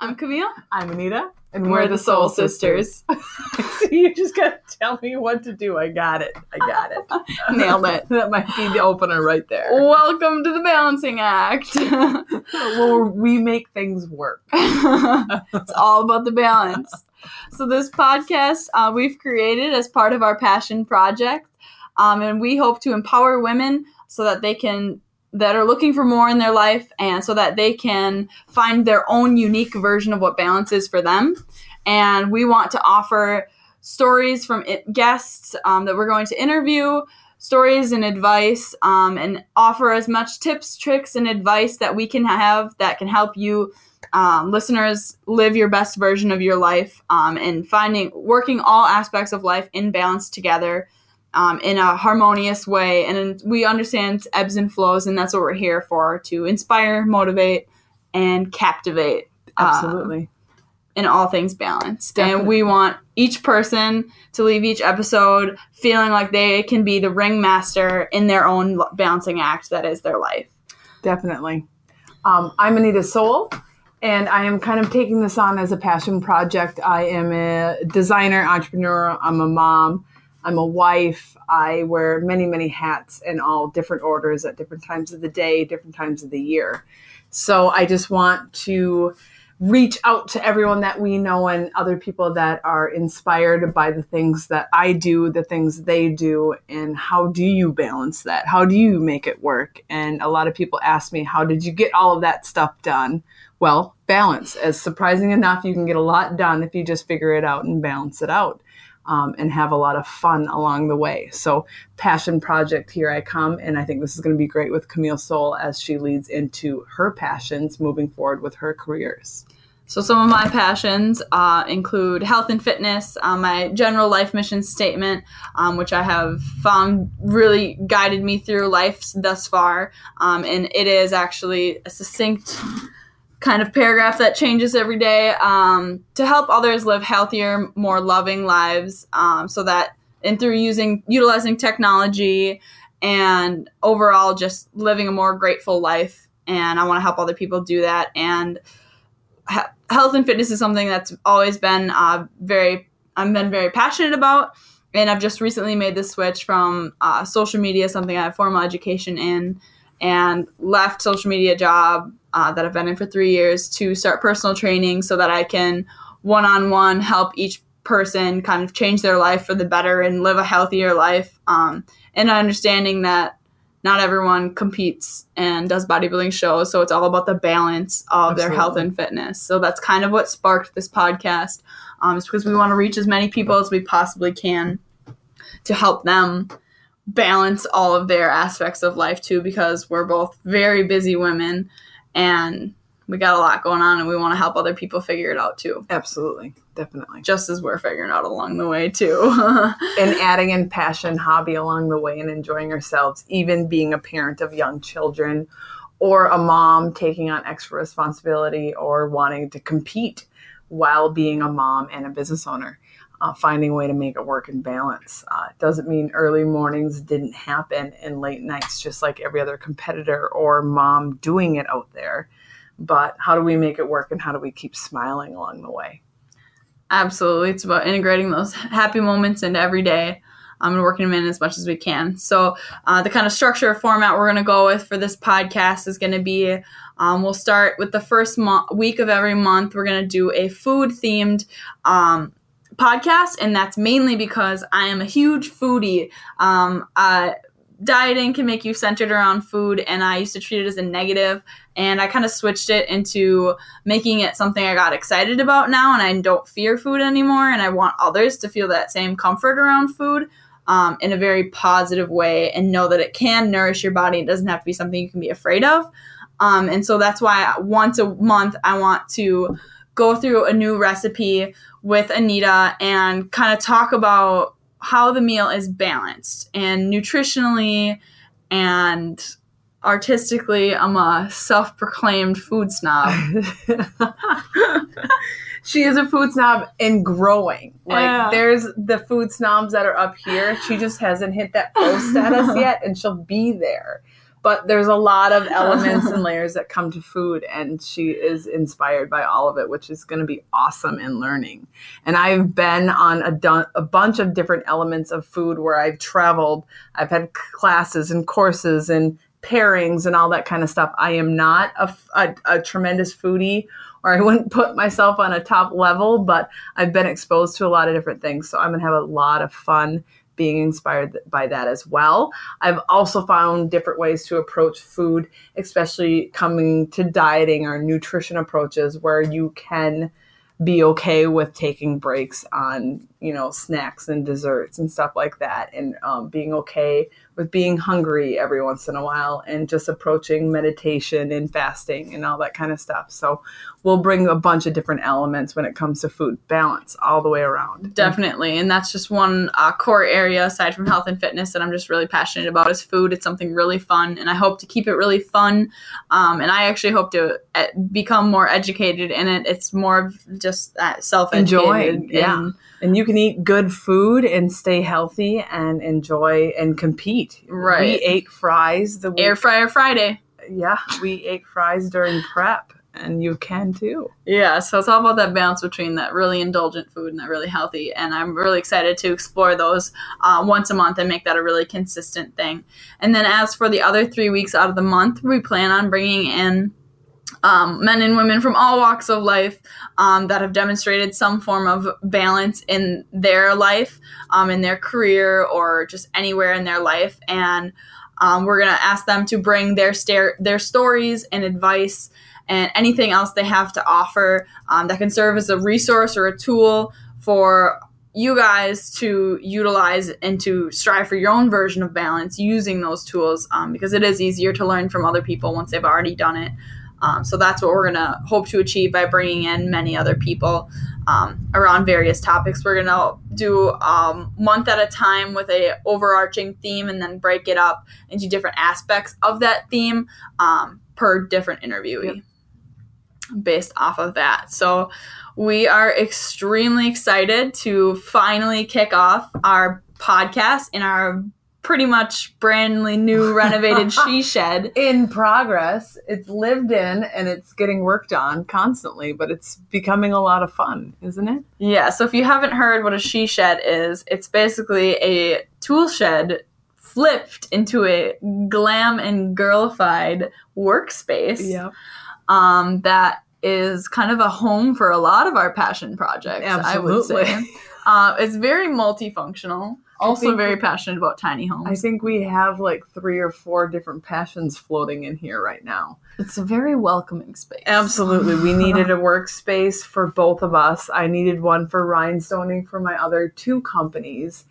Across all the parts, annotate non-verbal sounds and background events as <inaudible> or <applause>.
I'm Camille. I'm Anita, and We're the Sowle Sisters. <laughs> so you just gotta tell me what to do. I got it. I got it. <laughs> Nailed it. that might be the opener right there. Welcome to the Balancing Act. <laughs> Where we make things work. it's all about the balance. So, this podcast uh, we've created as part of our passion project, um, and we hope to empower women so that they can that are looking for more in their life and so that they can find their own unique version of what balance is for them. And we want to offer stories from it, guests um, that we're going to interview, stories and advice, um, and offer as much tips, tricks, and advice that we can have that can help you. Um, listeners live your best version of your life um, and finding working all aspects of life in balance together um, in a harmonious way. And we understand ebbs and flows, and that's what we're here for to inspire, motivate, and captivate. uh, Absolutely. in all things balanced. And we want each person to leave each episode feeling like they can be the ringmaster in their own balancing act that is their life. Definitely. Um, I'm Anita Sowle, and I am kind of taking this on as a passion project. I am a designer, entrepreneur. I'm a mom. I'm a wife. I wear many, many hats in all different orders at different times of the day, different times of the year. So I just want to reach out to everyone that we know and other people that are inspired by the things that I do, the things they do, and how do you balance that? How do you make it work? And a lot of people ask me, how did you get all of that stuff done? Well, balance. As surprising enough, you can get a lot done if you just figure it out and balance it out. Um, and have a lot of fun along the way. So, passion project, here I come. And I think this is going to be great with Camille Sowle as she leads into her passions moving forward with her careers. So, some of my passions uh, include health and fitness, uh, my general life mission statement, um, which I have found really guided me through life thus far. Um, and it is actually a succinct kind of paragraph that changes every day um, to help others live healthier, more loving lives um, so that, and through using, utilizing technology and overall just living a more grateful life. And I want to help other people do that. And he- health and fitness is something that's always been uh, very I've been very passionate about, and I've just recently made the switch from uh, social media, something I have formal education in, and left social media job uh, that I've been in for three years to start personal training so that I can one on one help each person kind of change their life for the better and live a healthier life. Um, and understanding that not everyone competes and does bodybuilding shows, so it's all about the balance of their health and fitness. So that's kind of what sparked this podcast. Um, it's because we want to reach as many people as we possibly can to help them balance all of their aspects of life too, because we're both very busy women and we got a lot going on, and we want to help other people figure it out too, Absolutely, definitely. just as we're figuring out along the way too. <laughs> and adding in passion, hobby along the way, and enjoying ourselves, even being a parent of young children or a mom taking on extra responsibility or wanting to compete while being a mom and a business owner. Uh, finding a way to make it work in balance. Uh, doesn't mean early mornings didn't happen and late nights, just like every other competitor or mom doing it out there. But how do we make it work and how do we keep smiling along the way? Absolutely. It's about integrating those happy moments into every day um, and working them in as much as we can. So, uh, the kind of structure or format we're going to go with for this podcast is going to be um, we'll start with the first mo- week of every month. We're going to do a food themed um, podcast, and that's mainly because I am a huge foodie. Um, uh, dieting can make you centered around food, and I used to treat it as a negative, and I kind of switched it into making it something I got excited about now, and I don't fear food anymore, and I want others to feel that same comfort around food. Um, in a very positive way, and know that it can nourish your body. It doesn't have to be something you can be afraid of. Um, and so that's why once a month I want to go through a new recipe with Anita and kind of talk about how the meal is balanced and nutritionally and artistically. I'm a self proclaimed food snob. <laughs> <laughs> she is a food snob and growing. Like Yeah. there's the food snobs that are up here. She just hasn't hit that post status <laughs> yet, and she'll be there. But there's a lot of elements and <laughs> layers that come to food and she is inspired by all of it which is going to be awesome in learning and i've been on a, dun- a bunch of different elements of food where i've traveled i've had classes and courses and pairings and all that kind of stuff i am not a, a, a tremendous foodie or I wouldn't put myself on a top level, but I've been exposed to a lot of different things. So I'm going to have a lot of fun being inspired by that as well. I've also found different ways to approach food, especially coming to dieting or nutrition approaches where you can be okay with taking breaks on you know snacks and desserts and stuff like that and um, being okay with being hungry every once in a while and just approaching meditation and fasting and all that kind of stuff. So we'll bring a bunch of different elements when it comes to food balance all the way around. Definitely and that's just one uh, core area aside from health and fitness that i'm just really passionate about is food. It's something really fun and i hope to keep it really fun um, and i actually hope to uh, become more educated in it. It's more of just that self-educated yeah and, and you can eat good food and stay healthy and enjoy and compete. Right. We ate fries the week. air fryer friday yeah, we ate fries during prep, and you can too. Yeah, so it's all about that balance between that really indulgent food and that really healthy. And I'm really excited to explore those uh, once a month and make that a really consistent thing. And then as for the other three weeks out of the month, we plan on bringing in um, men and women from all walks of life um, that have demonstrated some form of balance in their life, um, in their career, or just anywhere in their life. And um, we're going to ask them to bring their, their stories and advice and anything else they have to offer um, that can serve as a resource or a tool for you guys to utilize and to strive for your own version of balance using those tools um, because it is easier to learn from other people once they've already done it. Um, so that's what we're going to hope to achieve by bringing in many other people um, around various topics. We're going to do um, month at a time with a overarching theme and then break it up into different aspects of that theme um, per different interviewee Yep. based off of that. So we are extremely excited to finally kick off our podcast in our pretty much brandly new renovated <laughs> she shed. In progress, it's lived in and it's getting worked on constantly, but it's becoming a lot of fun, isn't it? Yeah, so if you haven't heard what a she shed is, it's basically a tool shed flipped into a glam and girlified workspace Yeah. um, that is kind of a home for a lot of our passion projects, I would say. Absolutely. Uh, it's very multifunctional. Also, very passionate about tiny homes. I think we have like three or four different passions floating in here right now. it's a very welcoming space. Absolutely. We <laughs> needed a workspace for both of us. I needed one for rhinestoning for my other two companies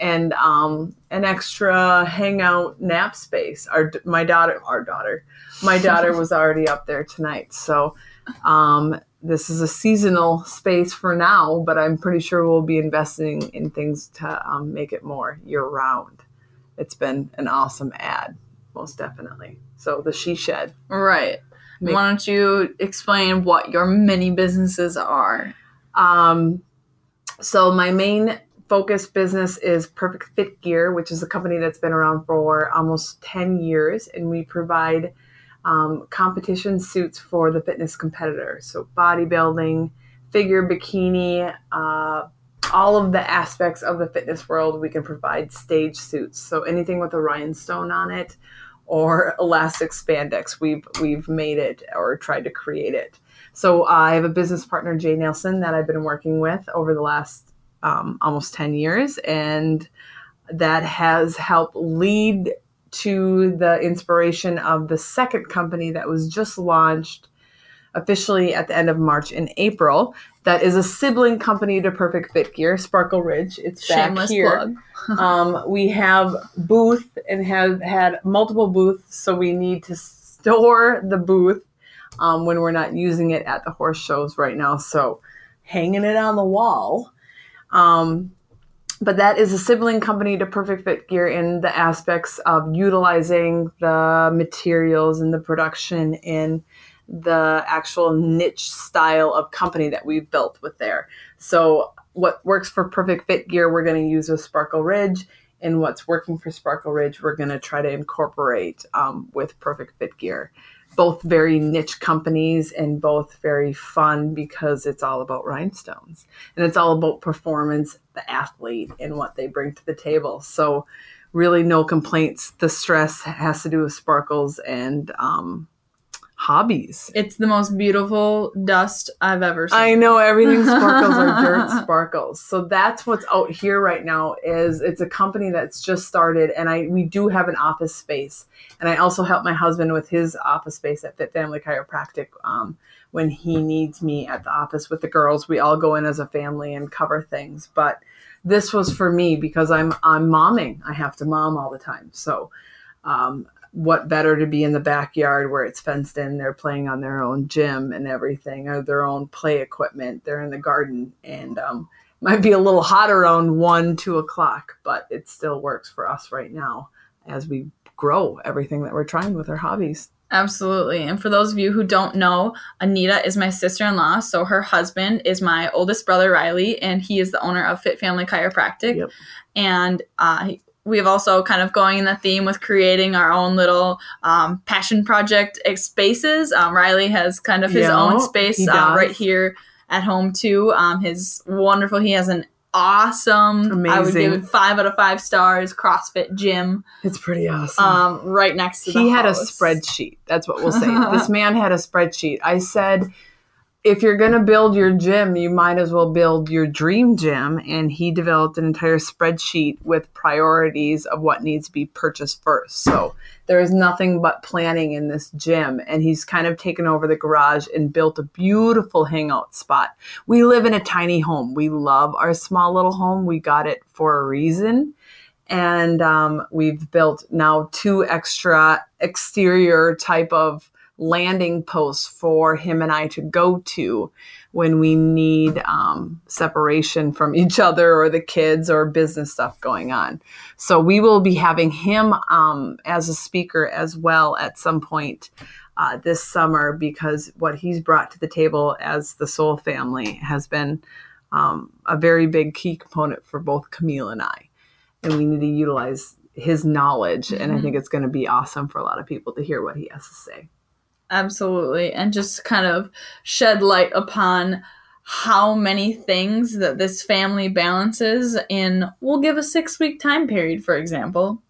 and um, an extra hangout nap space. Our my daughter our daughter. My daughter <laughs> was already up there tonight. So um, this is a seasonal space for now, but I'm pretty sure we'll be investing in things to um, make it more year round. It's been an awesome ad, most definitely. So the she shed. Right. Make- Why don't you explain what your mini businesses are? Um, so my main focus business is Perfect Fit Gear, which is a company that's been around for almost 10 years, and we provide um, competition suits for the fitness competitor. So bodybuilding, figure bikini, uh, all of the aspects of the fitness world, we can provide stage suits. So anything with a rhinestone on it or <laughs> elastic spandex, we've we've made it or tried to create it. So I have a business partner, Jay Nelson, that I've been working with over the last um, almost 10 years. And that has helped lead to the inspiration of the second company that was just launched officially at the end of March in April. That is a sibling company to Perfect Fit Gear, Sparkle Ridge. It's back Shameless here plug. <laughs> um, we have booth and have had multiple booths, so we need to store the booth um, when we're not using it at the horse shows right now. So hanging it on the wall. Um, but that is a sibling company to Perfect Fit Gear in the aspects of utilizing the materials and the production in the actual niche style of company that we've built with there. So what works for Perfect Fit Gear, we're going to use with Sparkle Ridge, and what's working for Sparkle Ridge, we're going to try to incorporate um, with Perfect Fit Gear. Both very niche companies and both very fun because it's all about rhinestones and it's all about performance, the athlete, and what they bring to the table. So, really, no complaints. The stress has to do with sparkles and um, hobbies. It's the most beautiful dust I've ever seen. I know everything <laughs> sparkles are dirt sparkles. So that's what's out here right now is it's a company that's just started and I we do have an office space. And I also help my husband with his office space at Fit Family Chiropractic um, when he needs me at the office with the girls. We all go in as a family and cover things. But this was for me because I'm I'm momming. I have to mom all the time. So um, what better to be in the backyard where it's fenced in they're playing on their own gym and everything or their own play equipment they're in the garden and um, might be a little hot around one two o'clock but it still works for us right now as we grow everything that we're trying with our hobbies Absolutely. And for those of you who don't know, Anita is my sister in law. So her husband is my oldest brother, Riley, and he is the owner of Fit Family Chiropractic. Yep. And uh, we have also kind of going in the theme with creating our own little um, passion project spaces. Um, Riley has kind of his Yeah, own space uh, right here at home too. Um, his wonderful. He has an awesome. I would give Amazing. it five out of five stars. CrossFit gym. it's pretty awesome Um, right next to the he had a spreadsheet. That's what we'll say. <laughs> this man had a spreadsheet. I said, if you're going to build your gym, you might as well build your dream gym. And he developed an entire spreadsheet with priorities of what needs to be purchased first. So there is nothing but planning in this gym. And he's kind of taken over the garage and built a beautiful hangout spot. We live in a tiny home. We love our small little home. We got it for a reason and um, we've built now two extra exterior type of landing posts for him and I to go to when we need um, separation from each other or the kids or business stuff going on. So we will be having him um, as a speaker as well at some point uh, this summer because what he's brought to the table as the Sowle family has been um, a very big key component for both Camille and I and we need to utilize his knowledge and i Mhm. think it's going to be awesome for a lot of people to hear what he has to say Absolutely. And just kind of shed light upon how many things that this family balances in, we'll give a six week time period, for example.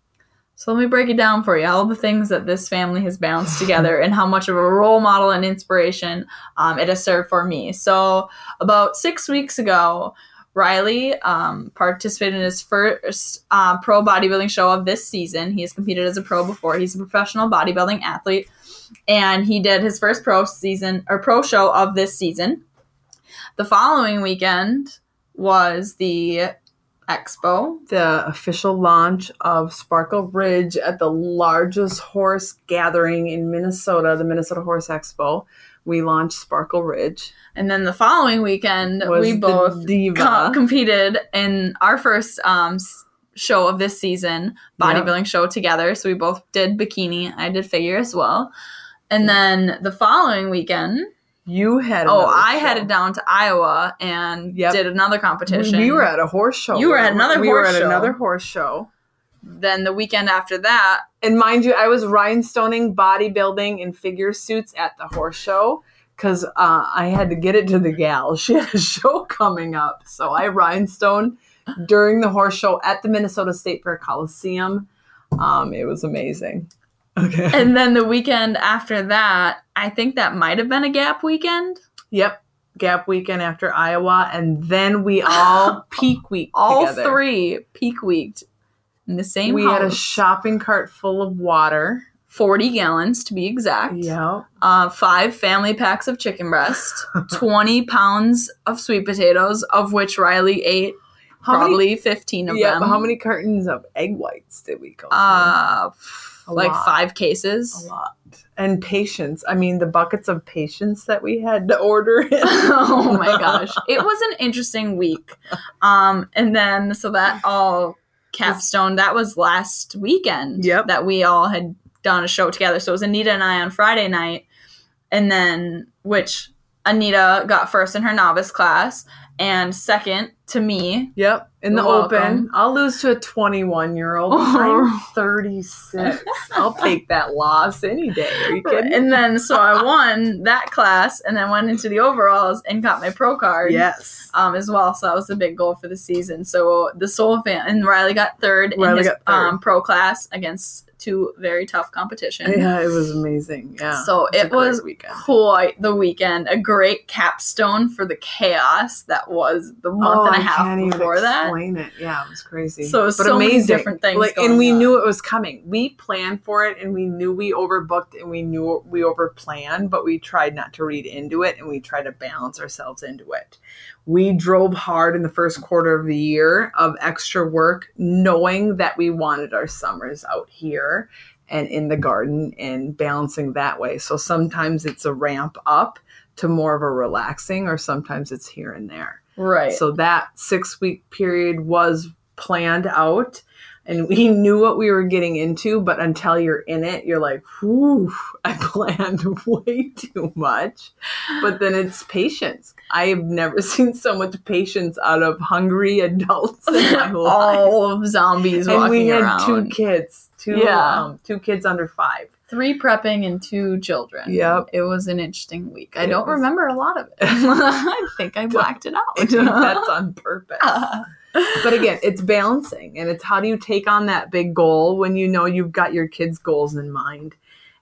So let me break it down for you all the things that this family has balanced <laughs> together and how much of a role model and inspiration um, it has served for me. So, about six weeks ago, Riley um, participated in his first uh, pro bodybuilding show of this season. He has competed as a pro before. He's a professional bodybuilding athlete and he did his first pro season or pro show of this season. The following weekend was the expo. the official launch of sparkle ridge at the largest horse gathering in minnesota the minnesota horse expo we launched sparkle ridge And then the following weekend, was we both competed in our first um, show of this season, bodybuilding show together. So we both did bikini. I did figure as well. And then the following weekend, you had oh, I show. headed down to Iowa and Yep. did another competition. we, we were at a horse show You were at another we horse were at show. another horse show then the weekend after that, and mind you, I was rhinestoning bodybuilding in figure suits at the horse show because uh, I had to get it to the gal. <laughs> She had a show coming up, so I rhinestone during the horse show at the Minnesota State Fair Coliseum. Um, it was amazing. Okay. and then the weekend after that, I think that might have been a gap weekend. yep. Gap weekend after Iowa, and then we all <laughs> peak week All together. three peak weeked in the same We house. had a shopping cart full of water. 40 gallons to be exact. Yeah. Uh, five family packs of chicken breast, <laughs> 20 pounds of sweet potatoes, of which Riley ate How many? probably 15 of Yeah. them. but How many cartons of egg whites did we go? Uh, A like lot. five cases. A lot. And patience. I mean, the buckets of patience that we had to order. <laughs> In. oh my gosh. It was an interesting week. Um, and then, so that all capstone, that was last weekend Yep. that we all had done a show together. So it was Anita and I on Friday night. And then, which Anita got first in her novice class and second to me. Yep. In the You're open. I'll lose to a 21 year old. <laughs> I'm 36. I'll take that loss any day. Are you kidding? And then so I won that class and then went into the overalls and got my pro card. yes. Um, as well, so that was a big goal for the season. So the Sowle fan and Riley got third in Riley his got third. Um, pro class against two very tough competition. Yeah, it was amazing. Yeah. So It's it was weekend. quite the weekend. A great capstone for the chaos that was the month and oh, a Oh, half can't even before that. explain it. Yeah, it was crazy. So it was so many different things Like, and we on. knew it was coming. We planned for it, and we knew we overbooked, and we knew we overplanned. But we tried not to read into it, and we tried to balance ourselves into it. We drove hard in the first quarter of the year of extra work, knowing that we wanted our summers out here and in the garden and balancing that way. So sometimes it's a ramp up to more of a relaxing, or sometimes it's here and there. Right. So that six week period was planned out and <laughs> we knew what we were getting into, but until you're in it, you're like, whew, <laughs> I planned <laughs> way too much. But then it's patience. I have never seen so much patience out of hungry adults in my life. all of zombies and walking we had around. two kids, two Yeah. um, two kids under five. Three prepping and two children. Yep. It was an interesting week. I It don't was- remember a lot of it. I think I blacked it I think out. that's on purpose. But again, it's balancing and it's how do you take on that big goal when you know you've got your kids' goals in mind.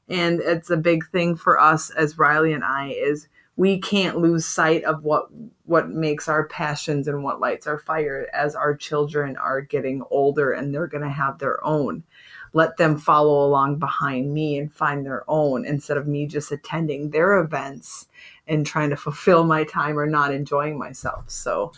And it's a big thing for us as Riley and I is we can't lose sight of what what makes our passions and what lights our fire as our children are getting older and they're going to have their own. Let them follow along behind me and find their own instead of me just attending their events and trying to fulfill my time or not enjoying myself. So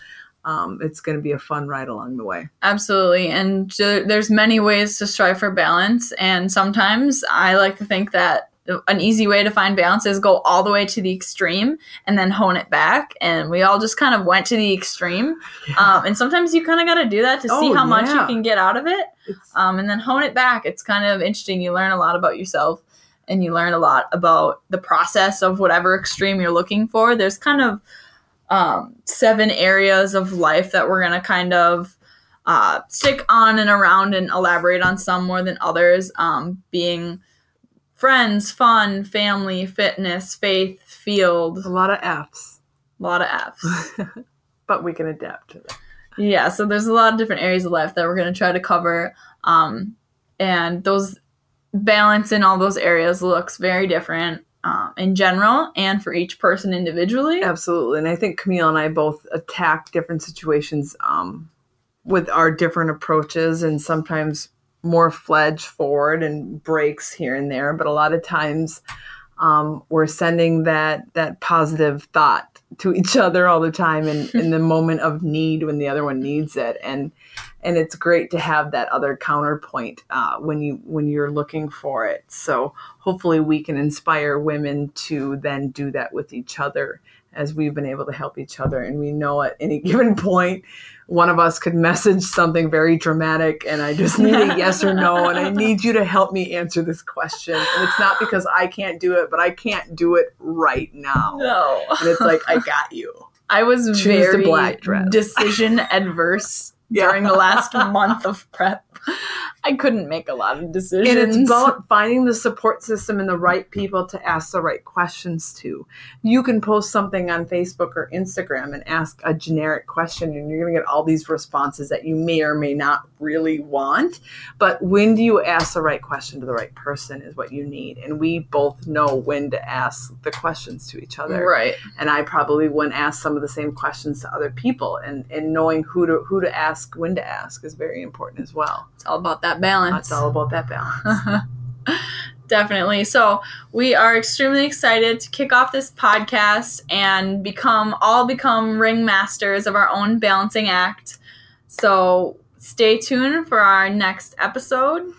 um, it's going to be a fun ride along the way. Absolutely. And there's many ways to strive for balance. And sometimes I like to think that an easy way to find balance is go all the way to the extreme and then hone it back. And we all just kind of went to the extreme. <laughs> Um, and sometimes you kind of got to do that to see Oh, how much you can get out of it. Um, and then hone it back. It's kind of interesting. You learn a lot about yourself and you learn a lot about the process of whatever extreme you're looking for. There's kind of um, seven areas of life that we're going to kind of uh, stick on and around and elaborate on some more than others, um, being friends, fun, family, fitness, faith, field, a lot of F's, a lot of F's. <laughs> but we can adapt to that. yeah, so there's a lot of different areas of life that we're going to try to cover. Um, and those balance in all those areas looks very different um, in general and for each person individually. Absolutely. And I think Camille and I both attack different situations um, with our different approaches and sometimes more fledge forward and breaks here and there. But a lot of times um, we're sending that, that positive thought to each <laughs> other all the time in, <laughs> in the moment of need when the other one needs it. And and it's great to have that other counterpoint uh, when you when you're looking for it. So hopefully we can inspire women to then do that with each other as we've been able to help each other. And we know at any <laughs> given point, one of us could message something very dramatic, and I just need a <laughs> yes or no, and I need you to help me answer this question. And it's not because I can't do it, but I can't do it right now. No. And it's like I got you. I was Choose very decision <laughs> adverse. During the last <laughs> month of prep. I couldn't make a lot of decisions. And it's about finding the support system and the right people to ask the right questions to. You can post something on Facebook or Instagram and ask a generic question, and you're going to get all these responses that you may or may not really want. But when do you ask the right question to the right person is what you need. And we both know when to ask the questions to each other right. and I probably wouldn't ask some of the same questions to other people. And, and knowing who to who to ask, when to ask, is very important as well. It's all about that balance. It's all about that balance. <laughs> Definitely. So we are extremely excited to kick off this podcast and become all become ring masters of our own balancing act. So stay tuned for our next episode.